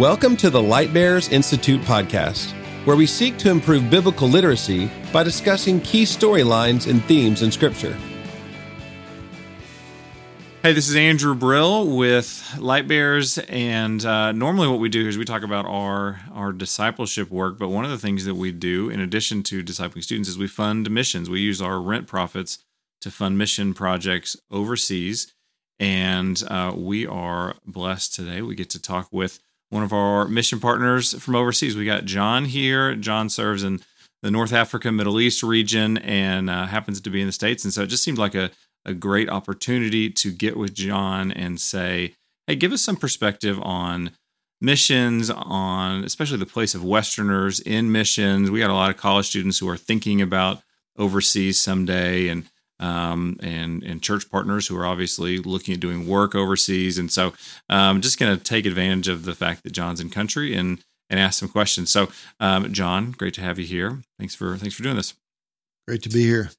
Welcome to the Lightbearers Institute podcast, where we seek to improve biblical literacy by discussing key storylines and themes in Scripture. Hey, this is Andrew Brill with Lightbearers, and uh, normally what we do is we talk about our our discipleship work. But one of the things that we do, in addition to discipling students, is we fund missions. We use our rent profits to fund mission projects overseas, and uh, we are blessed today. We get to talk with one of our mission partners from overseas. We got John here. John serves in the North Africa, Middle East region and uh, happens to be in the States. And so it just seemed like a, a great opportunity to get with John and say, hey, give us some perspective on missions, on especially the place of Westerners in missions. We got a lot of college students who are thinking about overseas someday and um, and and church partners who are obviously looking at doing work overseas. And so, I'm um, just going to take advantage of the fact that John's in country and and ask some questions. So, um, John, great to have you here. Thanks for thanks for doing this. Great to be here.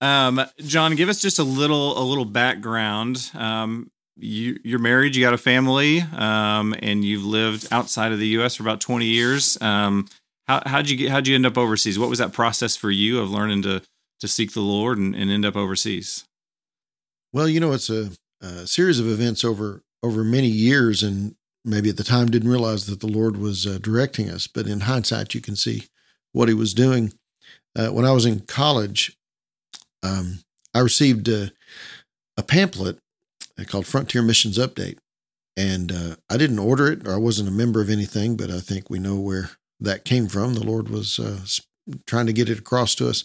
Um, John, give us just a little a little background. Um, you you're married, you got a family, um, and you've lived outside of the U.S. for about 20 years. Um, how how'd you get how'd you end up overseas? What was that process for you of learning to to seek the Lord and, and end up overseas? Well, you know, it's a, a, series of events over over many years, and maybe at the time didn't realize that the Lord was uh, directing us. But in hindsight, you can see what He was doing. Uh, when I was in college, um, I received a, a, pamphlet called Frontier Missions Update, and uh, I didn't order it, or I wasn't a member of anything. But I think we know where that came from. The Lord was uh, trying to get it across to us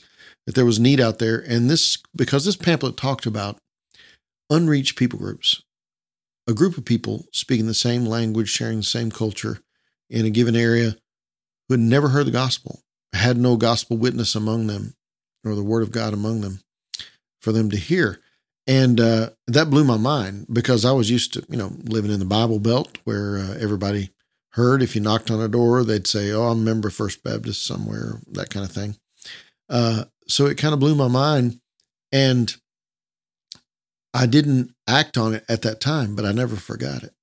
that there was need out there. And this, because this pamphlet talked about unreached people groups, a group of people speaking the same language, sharing the same culture in a given area who had never heard the gospel, had no gospel witness among them or the word of God among them for them to hear. And uh, that blew my mind because I was used to, you know, living in the Bible Belt where uh, everybody heard if you knocked on a door, they'd say, "Oh, I'm a member of First Baptist somewhere," that kind of thing. Uh, so it kind of blew my mind. And I didn't act on it at that time, but I never forgot it.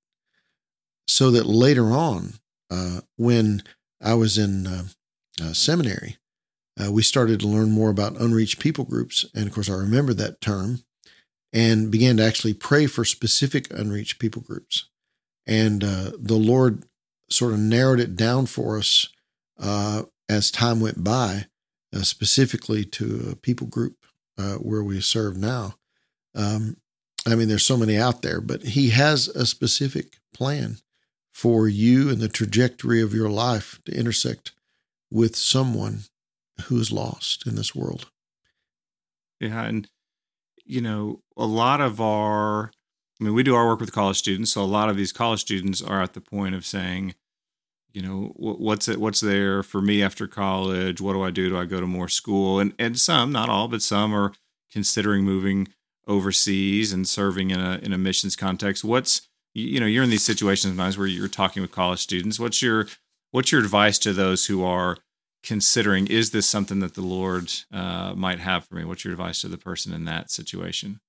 So that later on, uh, when I was in uh, uh, seminary, uh, we started to learn more about unreached people groups. And of course, I remember that term and began to actually pray for specific unreached people groups. And uh, the Lord sort of narrowed it down for us uh, as time went by uh, specifically to a people group uh, where we serve now. Um, I mean, there's so many out there, but he has a specific plan for you and the trajectory of your life to intersect with someone who is lost in this world. Yeah. And, you know, a lot of our, I mean, we do our work with college students. So a lot of these college students are at the point of saying, you know what's it what's there for me after college? What do i do? Do i go to more school? And and some not all but some are considering moving overseas and serving in a in a missions context. What's you know you're in these situations sometimes where you're talking with college students. What's your what's your advice to those who are considering is this something that the lord uh, might have for me? What's your advice to the person in that situation?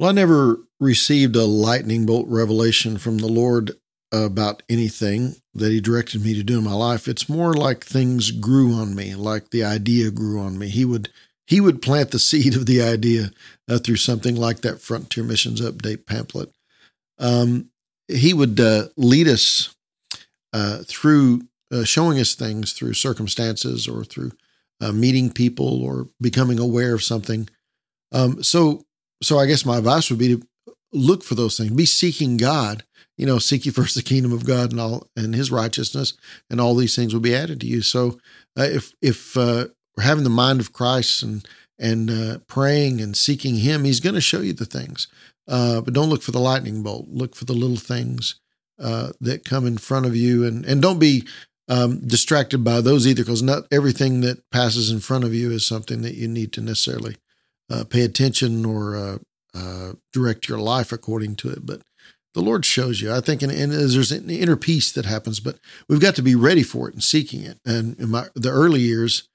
Well i never received a lightning bolt revelation from the lord about anything that he directed me to do in my life. It's more like things grew on me, like the idea grew on me. He would he would plant the seed of the idea uh, through something like that Frontier Missions Update pamphlet. Um, he would uh, lead us uh, through uh, showing us things through circumstances or through uh, meeting people or becoming aware of something. Um, so, so I guess my advice would be to look for those things, be seeking God you know, seek ye first the kingdom of God and all and His righteousness, and all these things will be added to you. So, uh, if if uh, we're having the mind of Christ and and uh, praying and seeking Him, He's going to show you the things. Uh, but don't look for the lightning bolt. Look for the little things uh, that come in front of you, and and don't be um, distracted by those either, because not everything that passes in front of you is something that you need to necessarily uh, pay attention or direct your life according to it. But the Lord shows you. I think, and, and, there's an inner peace that happens, but we've got to be ready for it and seeking it. And in my the early years,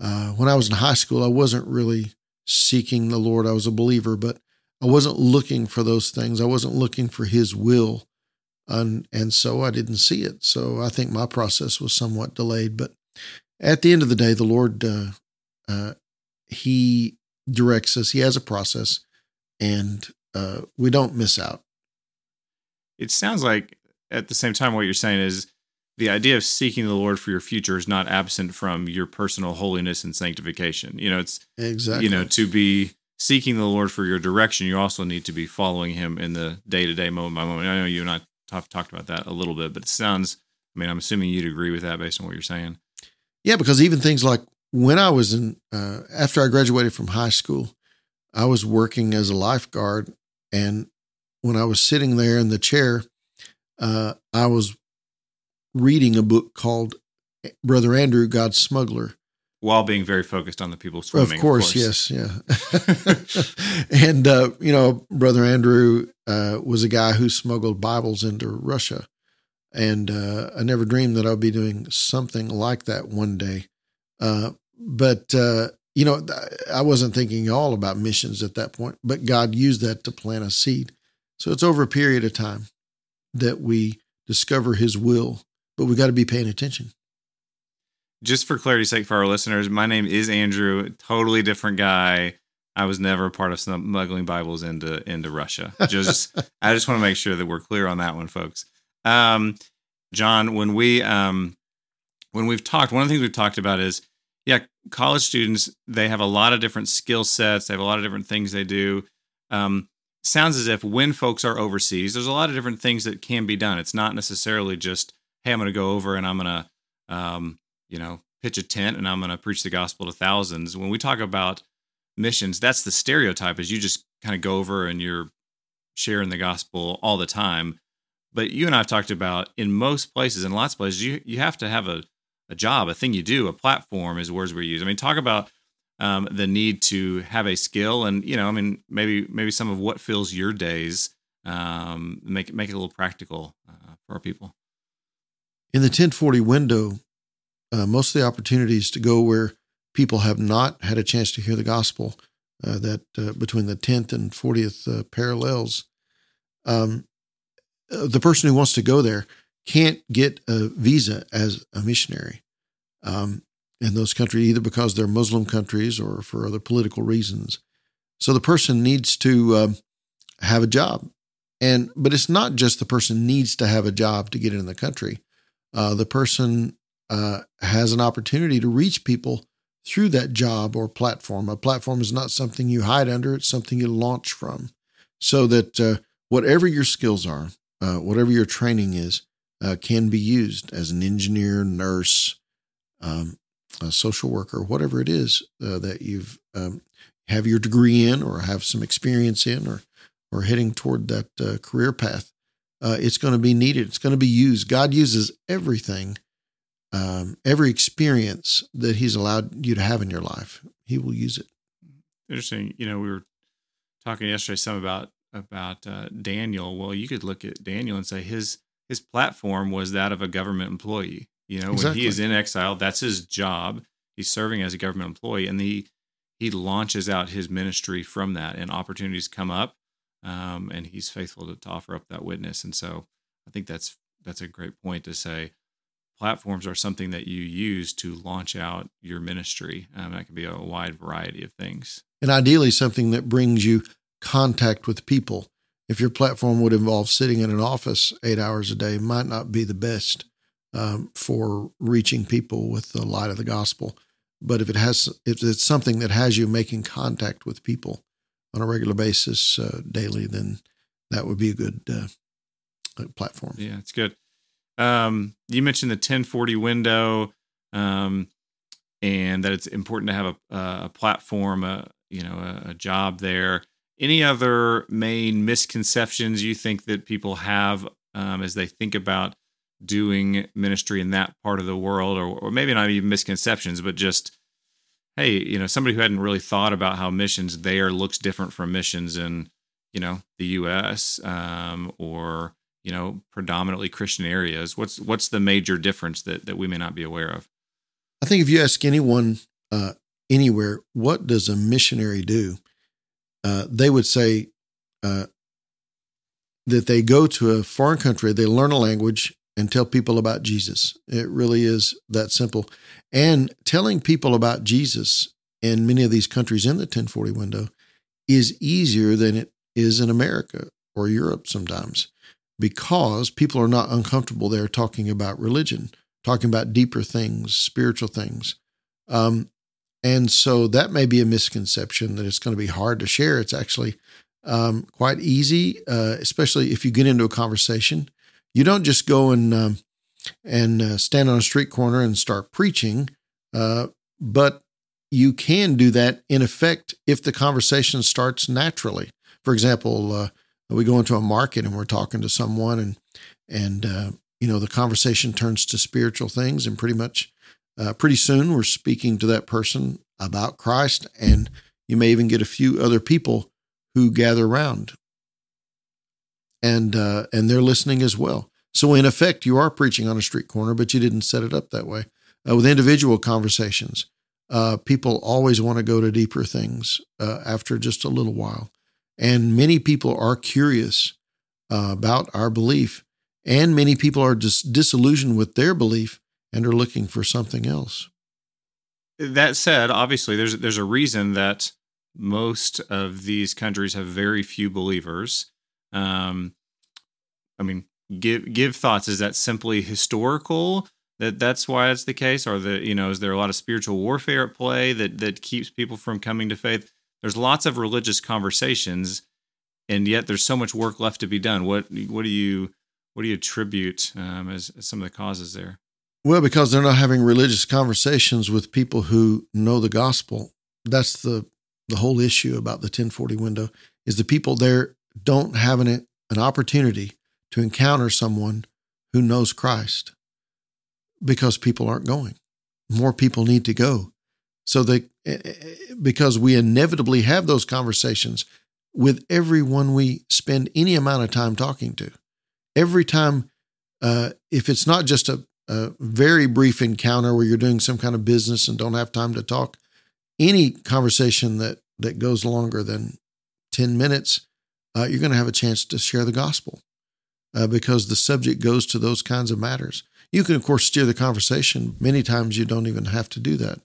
uh, when I was in high school, I wasn't really seeking the Lord. I was a believer, but I wasn't looking for those things. I wasn't looking for His will and and so I didn't see it. So I think my process was somewhat delayed. But at the end of the day, the Lord uh, uh, He directs us. He has a process, and uh, we don't miss out. It sounds like at the same time what you're saying is the idea of seeking the Lord for your future is not absent from your personal holiness and sanctification. You know, it's exactly you know to be seeking the Lord for your direction. You also need to be following Him in the day to day, moment by moment. I know you and I talked talked about that a little bit, but it sounds. I mean, I'm assuming you'd agree with that based on what you're saying. Yeah, because even things like when I was in uh, after I graduated from high school, I was working as a lifeguard, and when I was sitting there in the chair, uh, I was reading a book called Brother Andrew, God's Smuggler. While being very focused on the people swimming. Of course, of course. yes, yeah. and, uh, you know, Brother Andrew uh, was a guy who smuggled Bibles into Russia. And uh, I never dreamed that I'd be doing something like that one day. Uh, but, uh, you know, I wasn't thinking all about missions at that point, but God used that to plant a seed. So it's over a period of time that we discover his will, but we got to be paying attention. Just for clarity's sake for our listeners, my name is Andrew, totally different guy. I was never a part of smuggling Bibles into into Russia. Just I just want to make sure that we're clear on that one, folks. Um, John, when we um, when we've talked, one of the things we've talked about is, yeah, college students they have a lot of different skill sets. They have a lot of different things they do. Um, sounds as if when folks are overseas, there's a lot of different things that can be done. It's not necessarily just, hey, I'm going to go over and I'm going to, um, you know, pitch a tent and I'm going to preach the gospel to thousands. When we talk about missions, that's the stereotype is you just kind of go over and you're sharing the gospel all the time. But you and I have talked about in most places, in lots of places, you you have to have a, a job, a thing you do, a platform is words we use. I mean, talk about um, the need to have a skill and you know i mean maybe maybe some of what fills your days um, make make it a little practical uh, for our people. In the 1040 window uh, most of the opportunities to go where people have not had a chance to hear the gospel uh, that uh, between the 10th and 40th uh, parallels um, uh, the person who wants to go there can't get a visa as a missionary. Um, in those countries, either because they're Muslim countries or for other political reasons. So the person needs to uh, have a job, and but it's not just the person needs to have a job to get in the country. Uh, the person uh, has an opportunity to reach people through that job or platform. A platform is not something you hide under; it's something you launch from, so that uh, whatever your skills are, uh, whatever your training is, uh, can be used as an engineer, nurse, um, a social worker, whatever it is uh, that you've um, have your degree in or have some experience in or or heading toward that uh, career path, uh, it's going to be needed. It's going to be used. God uses everything, um, every experience that He's allowed you to have in your life. He will use it. Interesting. You know, we were talking yesterday some about about uh, Daniel. Well, you could look at Daniel and say his his platform was that of a government employee. You know, exactly. when he is in exile, that's his job. He's serving as a government employee, and the he launches out his ministry from that, and opportunities come up, um, and he's faithful to, to offer up that witness. And so, I think that's that's a great point to say. Platforms are something that you use to launch out your ministry. Um, that can be a wide variety of things, and ideally something that brings you contact with people. If your platform would involve sitting in an office eight hours a day, might not be the best um, for reaching people with the light of the gospel. But if it has, if it's something that has you making contact with people on a regular basis uh, daily, then that would be a good uh, platform. Yeah, it's good. Um, you mentioned the 1040 window, um, and that it's important to have a, a platform, a you know, a, a job there. Any other main misconceptions you think that people have um, as they think about doing ministry in that part of the world, or, or maybe not even misconceptions, but just hey, you know, somebody who hadn't really thought about how missions there looks different from missions in you know the U.S. Um, or you know predominantly Christian areas. What's what's the major difference that that we may not be aware of? I think if you ask anyone uh, anywhere, what does a missionary do? Uh, they would say uh, that they go to a foreign country, they learn a language and tell people about Jesus. It really is that simple. And telling people about Jesus in many of these countries in the 1040 window is easier than it is in America or Europe sometimes because people are not uncomfortable there talking about religion, talking about deeper things, spiritual things. Um, and so that may be a misconception that it's going to be hard to share. It's actually um, quite easy, uh, especially if you get into a conversation. You don't just go and um, and uh, stand on a street corner and start preaching, uh, but you can do that in effect if the conversation starts naturally. For example, uh, we go into a market and we're talking to someone, and and uh, you know the conversation turns to spiritual things, and pretty much uh, pretty soon we're speaking to that person about Christ, and you may even get a few other people who gather around and uh, and they're listening as well. So in effect, you are preaching on a street corner, but you didn't set it up that way. Uh, with individual conversations, uh, people always want to go to deeper things uh, after just a little while, and many people are curious uh, about our belief, and many people are dis- disillusioned with their belief and are looking for something else. That said, obviously, there's there's a reason that most of these countries have very few believers. Um, I mean, give give thoughts. Is that simply historical? That that's why it's the case, or the you know, is there a lot of spiritual warfare at play that that keeps people from coming to faith? There's lots of religious conversations, and yet there's so much work left to be done. What what do you what do you attribute um, as, as some of the causes there? Well, because they're not having religious conversations with people who know the gospel. That's the the whole issue about the 1040 window is the people there don't have an, an opportunity to encounter someone who knows Christ because people aren't going. More people need to go. So they, eh, eh, eh, because we inevitably have those conversations with everyone we spend any amount of time talking to. Every time, uh, if it's not just a, a very brief encounter where you're doing some kind of business and don't have time to talk, any conversation that that goes longer than 10 minutes, uh, you're going to have a chance to share the gospel uh, because the subject goes to those kinds of matters. You can, of course, steer the conversation. Many times you don't even have to do that.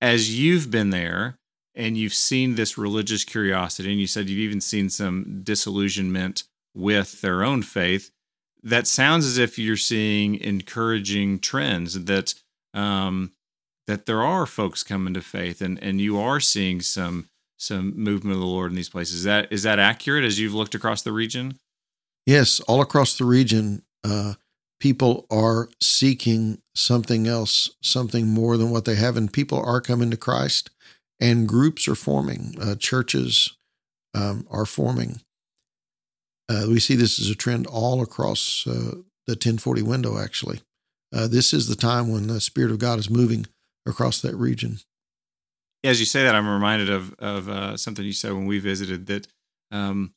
As you've been there and you've seen this religious curiosity, and you said you've even seen some disillusionment with their own faith, that sounds as if you're seeing encouraging trends that um, that there are folks coming to faith and and you are seeing some some movement of the Lord in these places. Is that is that accurate as you've looked across the region? Yes, all across the region, uh, people are seeking something else, something more than what they have, and people are coming to Christ, and groups are forming, uh, churches um, are forming. Uh, we see this as a trend all across uh, the 1040 window. Actually, uh, this is the time when the Spirit of God is moving across that region. As you say that, I'm reminded of of uh, something you said when we visited that um,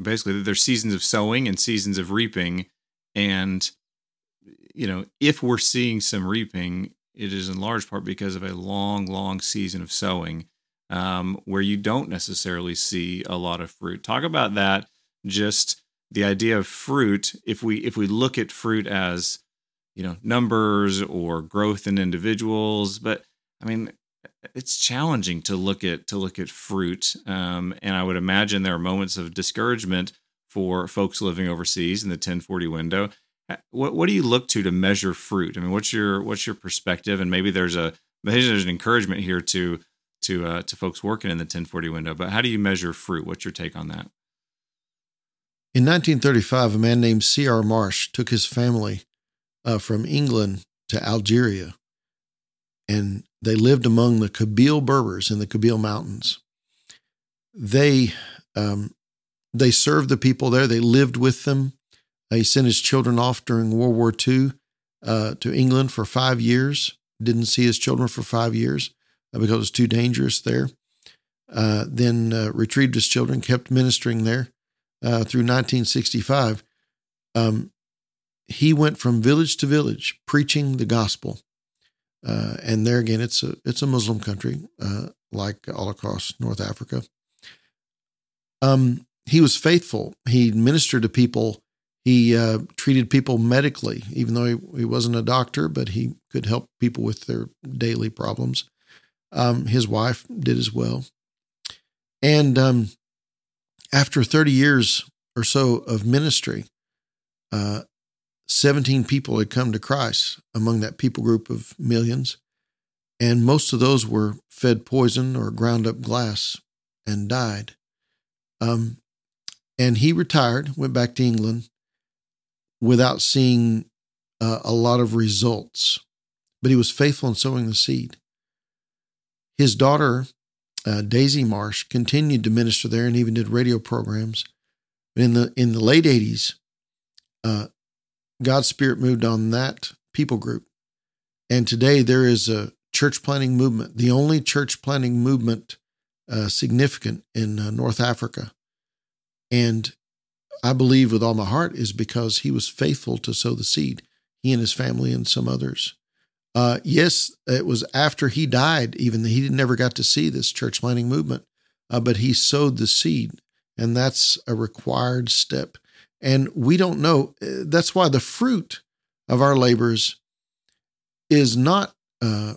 basically there's seasons of sowing and seasons of reaping, and you know if we're seeing some reaping, it is in large part because of a long, long season of sowing um, where you don't necessarily see a lot of fruit. Talk about that. Just the idea of fruit. If we if we look at fruit as you know numbers or growth in individuals but i mean it's challenging to look at to look at fruit um, and i would imagine there are moments of discouragement for folks living overseas in the 1040 window. Uh, what, what do you look to to measure fruit? I mean what's your what's your perspective? And maybe there's a maybe there's an encouragement here to to uh, to folks working in the 1040 window but how do you measure fruit? What's your take on that? In 1935 a man named C.R. Marsh took his family uh, from England to Algeria, and they lived among the Kabyle Berbers in the Kabyle Mountains. They um, they served the people there. They lived with them. He sent his children off during World War II uh, to England for five years. Didn't see his children for five years uh, because it was too dangerous there. Uh, then uh, retrieved his children, kept ministering there through 1965. Um, he went from village to village preaching the gospel. Uh, and there again, it's a it's a Muslim country, uh, like all across North Africa. Um, he was faithful. He ministered to people. He uh, treated people medically, even though he, he, wasn't a doctor, but he could help people with their daily problems. Um, his wife did as well. And um, after 30 years or so of ministry, uh, 17 people had come to Christ among that people group of millions. And most of those were fed poison or ground up glass and died. Um, and he retired, went back to England without seeing uh, a lot of results, but he was faithful in sowing the seed. His daughter, uh, Daisy Marsh, continued to minister there and even did radio programs. But in the in the late '80s, uh, God's Spirit moved on that people group, and today there is a church planting movement, the only church planting movement uh, significant in uh, North Africa. And I believe with all my heart is because he was faithful to sow the seed, he and his family and some others. Uh, yes, it was after he died, even though he never got to see this church planting movement, uh, but he sowed the seed, and that's a required step. And we don't know. Uh, that's why the fruit of our labors is not uh,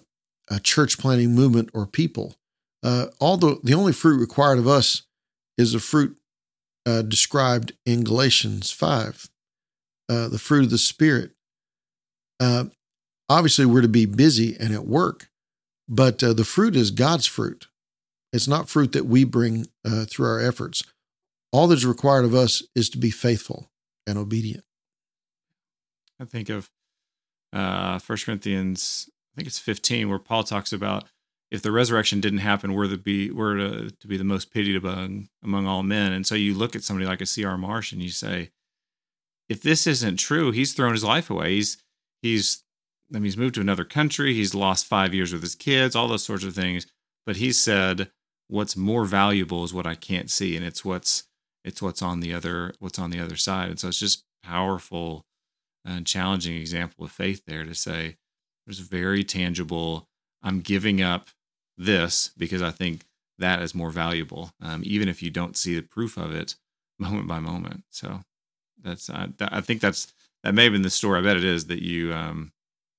a church planting movement or people. Uh, although the only fruit required of us is the fruit uh, described in Galatians 5, uh, the fruit of the Spirit. Uh, obviously, we're to be busy and at work, but uh, the fruit is God's fruit. It's not fruit that we bring through our efforts. All that's required of us is to be faithful and obedient. I think of uh, 1 Corinthians I think it's 15, where Paul talks about if the resurrection didn't happen, we're to be we're to, to be the most pitied among among all men. And so you look at somebody like a C.R. Marsh and you say, if this isn't true, he's thrown his life away. He's he's I mean, he's moved to another country. He's lost five years with his kids, all those sorts of things. But he said, what's more valuable is what I can't see, and it's what's it's what's on the other what's on the other side. And so it's just powerful and challenging example of faith there to say there's very tangible. I'm giving up this because I think that is more valuable, um, even if you don't see the proof of it moment by moment. So that's uh, I think that's that may have been the story. I bet it is that you um,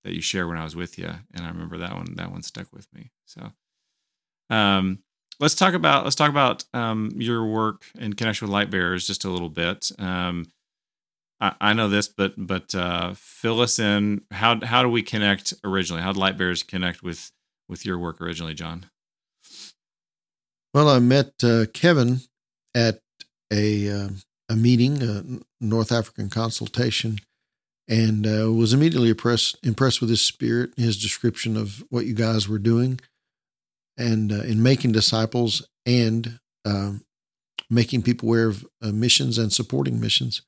that you shared when I was with you, and I remember that one. That one stuck with me. So, um, let's talk about let's talk about um, your work in connection with light bearers just a little bit. Um, I, I know this, but but uh, fill us in. How how do we connect originally? How did Lightbearers connect with with your work originally, John? Well, I met uh, Kevin at a uh, a meeting, a North African consultation, and uh, was immediately impressed impressed with his spirit, his description of what you guys were doing, and uh, in making disciples and um, making people aware of uh, missions and supporting missions.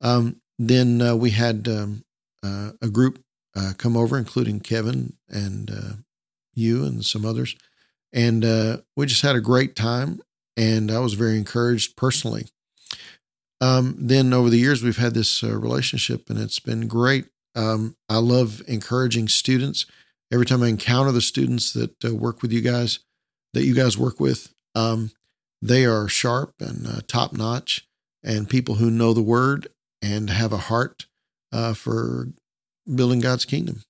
Um, then uh, we had um, uh, a group uh, come over, including Kevin and uh, you and some others, and we just had a great time. And I was very encouraged personally. Um, then over the years, we've had this relationship, and it's been great. Um, I love encouraging students. Every time I encounter the students that work with you guys, that you guys work with, um, they are sharp and top notch, and people who know the word and have a heart uh, for building God's kingdom.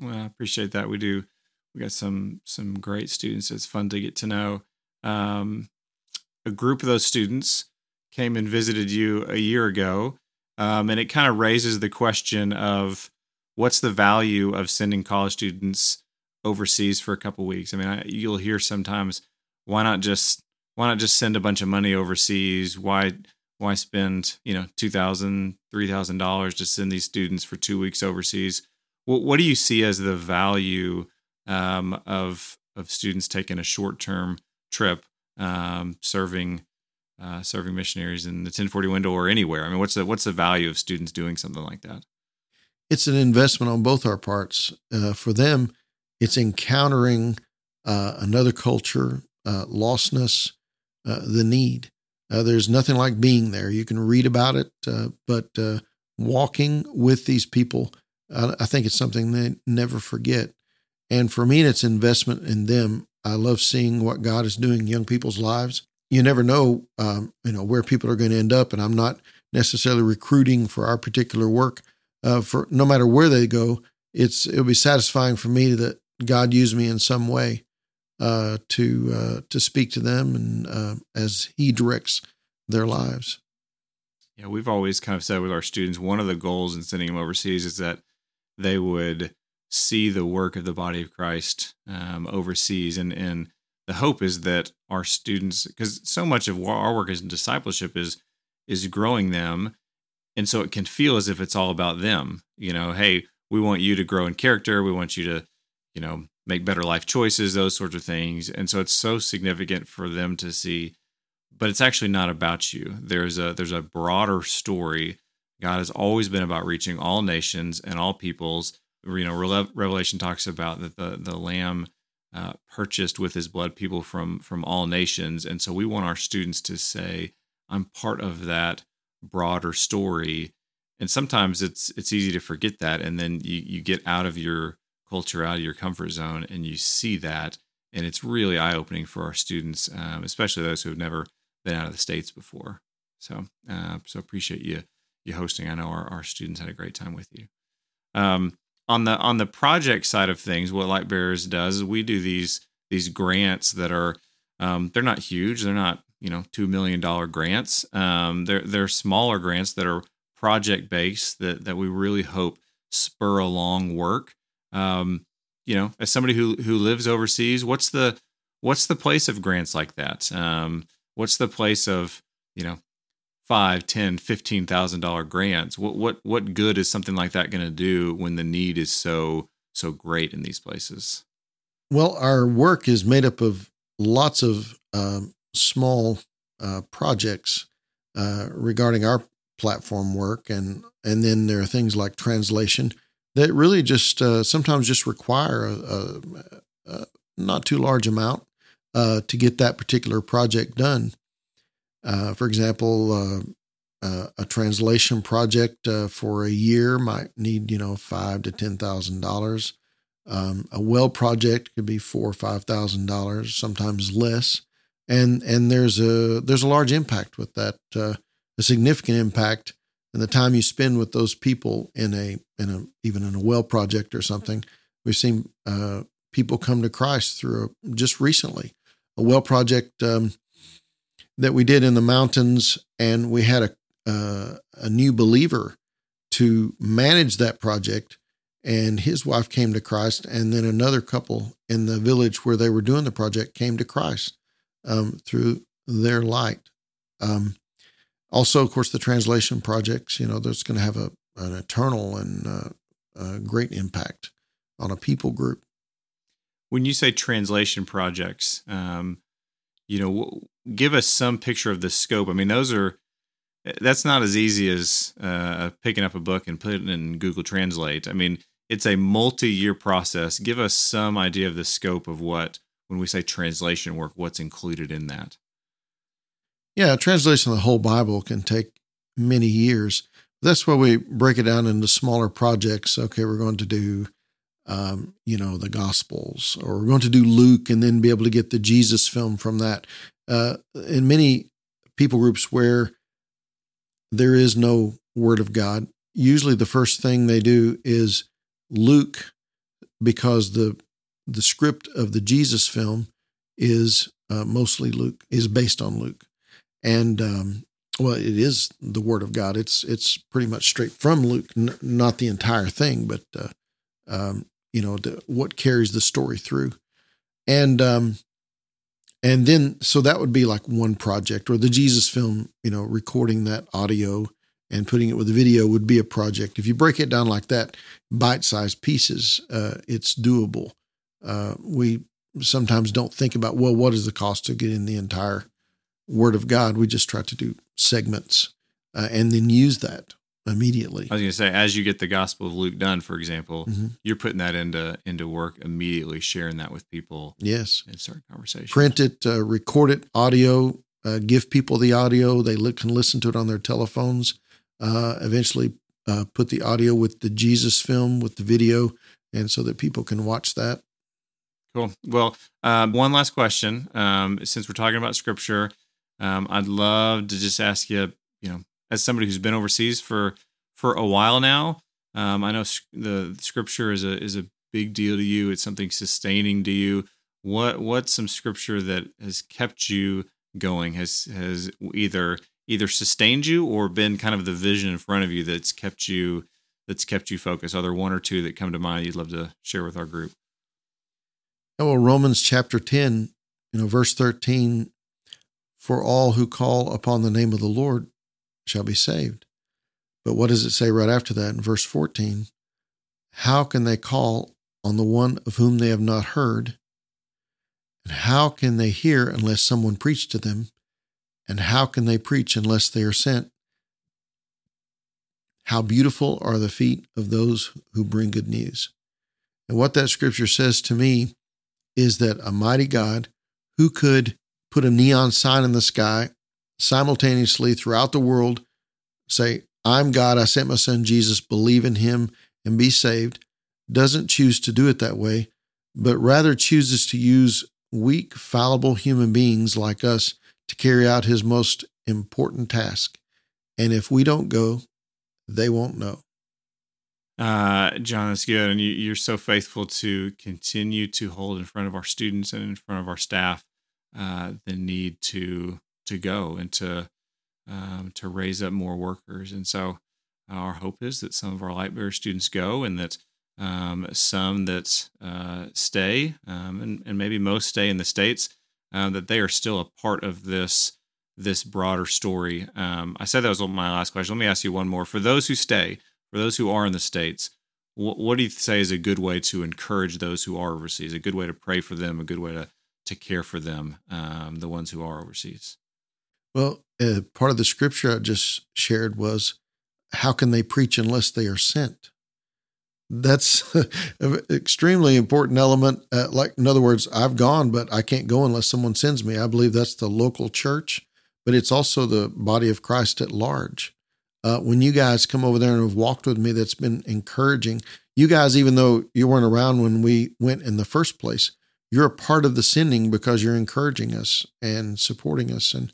Well, I appreciate that. We do. We got some some great students. It's fun to get to know. Um, a group of those students came and visited you a year ago, um, and it kind of raises the question of what's the value of sending college students overseas for a couple weeks. I mean, I, you'll hear sometimes, why not just why not just send a bunch of money overseas? Why why spend you know two thousand three thousand dollars to send these students for two weeks overseas what, what do you see as the value um, of of students taking a short term trip um, serving uh, serving missionaries in the 1040 window or anywhere i mean what's the what's the value of students doing something like that it's an investment on both our parts uh, for them it's encountering uh, another culture uh, lostness uh, the need uh, there's nothing like being there. You can read about it, but walking with these people, I think it's something they never forget. And for me, it's investment in them. I love seeing what God is doing in young people's lives. you never know, um, you know, where people are going to end up. And I'm not necessarily recruiting for our particular work. Uh, for no matter where they go, it's it'll be satisfying for me that God used me in some way uh, to uh, to speak to them and uh, as He directs their lives. Yeah, we've always kind of said with our students, one of the goals in sending them overseas is that they would see the work of the body of Christ um, overseas, and and the hope is that our students, because so much of our work as discipleship is is growing them, and so it can feel as if it's all about them. You know, hey, we want you to grow in character, we want you to, you know, make better life choices, those sorts of things, and so it's so significant for them to see. But it's actually not about you. There's a there's a broader story. God has always been about reaching all nations and all peoples you know revelation talks about that the the lamb uh, purchased with his blood people from from all nations and so we want our students to say i'm part of that broader story. And sometimes it's it's easy to forget that and then you you get out of your culture out of your comfort zone and you see that. And it's really eye-opening for our students um, especially those who have never been out of the states before. So uh, so appreciate you you hosting. I know our, our students had a great time with you. Um, on the on the project side of things, what Lightbearers does is we do these these grants that are um, they're not huge. They're not you know two million dollar grants. Um, they're they're smaller grants that are project based that that we really hope spur along work. Um, you know, as somebody who who lives overseas, what's the what's the place of grants like that? Um, what's the place of you know five, ten, fifteen thousand dollar grants. What what what good is something like that going to do when the need is so so great in these places? Well, our work is made up of lots of um, small uh, projects uh, regarding our platform work, and and then there are things like translation that really just uh, sometimes just require a, a, a, not too large amount uh, to get that particular project done. Uh, for example, uh, a translation project for a year might need you know five to ten thousand dollars. Um, a well project could be four or five thousand dollars, sometimes less. And and there's a there's a large impact with that, uh, a significant impact. And the time you spend with those people in a in a even in a well project or something, we've seen people come to Christ through a, just recently a well project. Um, that we did in the mountains, and we had a uh, a new believer to manage that project, and his wife came to Christ, and then another couple in the village where they were doing the project came to Christ um, through their light. Um, also, of course, the translation projects. You know, that's going to have a an eternal and uh, a great impact on a people group. When you say translation projects, um, you know, give us some picture of the scope. I mean, those are that's not as easy as uh, picking up a book and putting it in Google Translate. I mean, it's a multi-year process. Give us some idea of the scope of what, when we say translation work, what's included in that. Yeah, translation of the whole Bible can take many years. That's why we break it down into smaller projects. Okay, we're going to do um, you know, the Gospels, or we're going to do Luke and then be able to get the Jesus film from that. Uh, in many people groups where there is no Word of God, usually the first thing they do is Luke, because the the script of the Jesus film is uh, mostly Luke, is based on Luke, and um, well, it is the Word of God. It's it's pretty much straight from Luke, n- not the entire thing, but uh, um, you know the, what carries the story through. And um and then so that would be like one project or the jesus film you know recording that audio and putting it with the video would be a project. If you break it down like that bite-sized pieces uh, it's doable uh, we sometimes don't think about well what is the cost to get in the entire word of god we just try to do segments uh, and then use that immediately. I was going to say, as you get the Gospel of Luke done, for example, mm-hmm. you're putting that into into work immediately, sharing that with people. Yes, and start conversation. Print it, uh, record it, audio. Uh, give people the audio. They li- can listen to it on their telephones. Uh, eventually, uh, put the audio with the Jesus film with the video, and so that people can watch that. Cool. Well, um, one last question. Um, since we're talking about Scripture, Um, I'd love to just ask you, you know, as somebody who's been overseas for for a while now, um, I know the scripture is a is a big deal to you. It's something sustaining to you. What what's some scripture that has kept you going? Has has either either sustained you or been kind of the vision in front of you that's kept you that's kept you focused? Are there one or two that come to mind you'd love to share with our group? Well, Romans chapter 10, you know, verse 13, for all who call upon the name of the Lord shall be saved. But what does it say right after that in verse 14? How can they call on the one of whom they have not heard? And how can they hear unless someone preach to them? And how can they preach unless they are sent? How beautiful are the feet of those who bring good news. And what that scripture says to me is that a mighty God who could put a neon sign in the sky simultaneously throughout the world, say, I'm God, I sent my son Jesus, believe in him and be saved, doesn't choose to do it that way, but rather chooses to use weak, fallible human beings like us to carry out his most important task. And if we don't go, they won't know. Uh, John, that's good. And you, are so faithful to continue to hold in front of our students and in front of our staff uh, the need to to go and to um, to raise up more workers. And so our hope is that some of our light Lightbearer students go and that um, some that uh, stay um, and, and maybe most stay in the States, uh, that they are still a part of this this broader story. Um, I said that was my last question. Let me ask you one more. For those who stay, for those who are in the States, what, what do you say is a good way to encourage those who are overseas, a good way to pray for them, a good way to, to care for them, um, the ones who are overseas? Well, uh, part of the scripture I just shared was, How can they preach unless they are sent? That's an extremely important element. Uh, like, in other words, I've gone, but I can't go unless someone sends me. I believe that's the local church, but it's also the body of Christ at large uh, when you guys come over there and have walked with me, that's been encouraging. You guys, even though you weren't around when we went in the first place, you're a part of the sending because you're encouraging us and supporting us and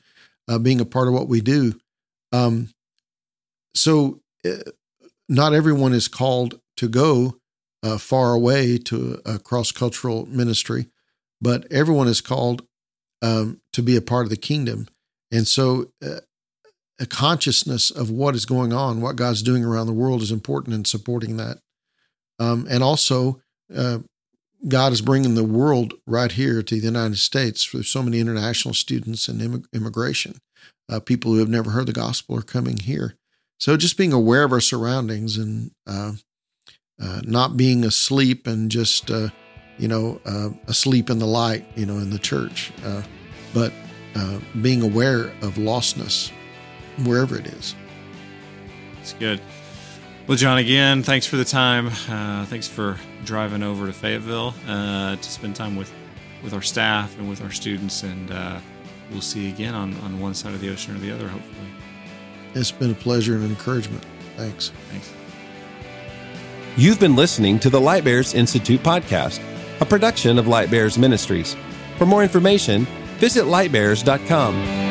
uh, being a part of what we do. Um, so, uh, not everyone is called to go uh, far away to a cross cultural ministry, but everyone is called um, to be a part of the kingdom. And so, uh, a consciousness of what is going on, what God's doing around the world is important in supporting that. Um, and also, uh, God is bringing the world right here to the United States for so many international students and immig- immigration. Uh, people who have never heard the gospel are coming here. So just being aware of our surroundings and uh, uh not being asleep and just, uh, you know, uh, asleep in the light, you know, in the church, but being aware of lostness wherever it is. It's good. Well, John, again, thanks for the time. Uh, thanks for driving over to Fayetteville uh, to spend time with, with our staff and with our students. And uh, we'll see you again on, on one side of the ocean or the other, hopefully. It's been a pleasure and an encouragement. Thanks. Thanks. You've been listening to the Lightbearers Institute podcast, a production of Lightbearers Ministries. For more information, visit lightbearers.com.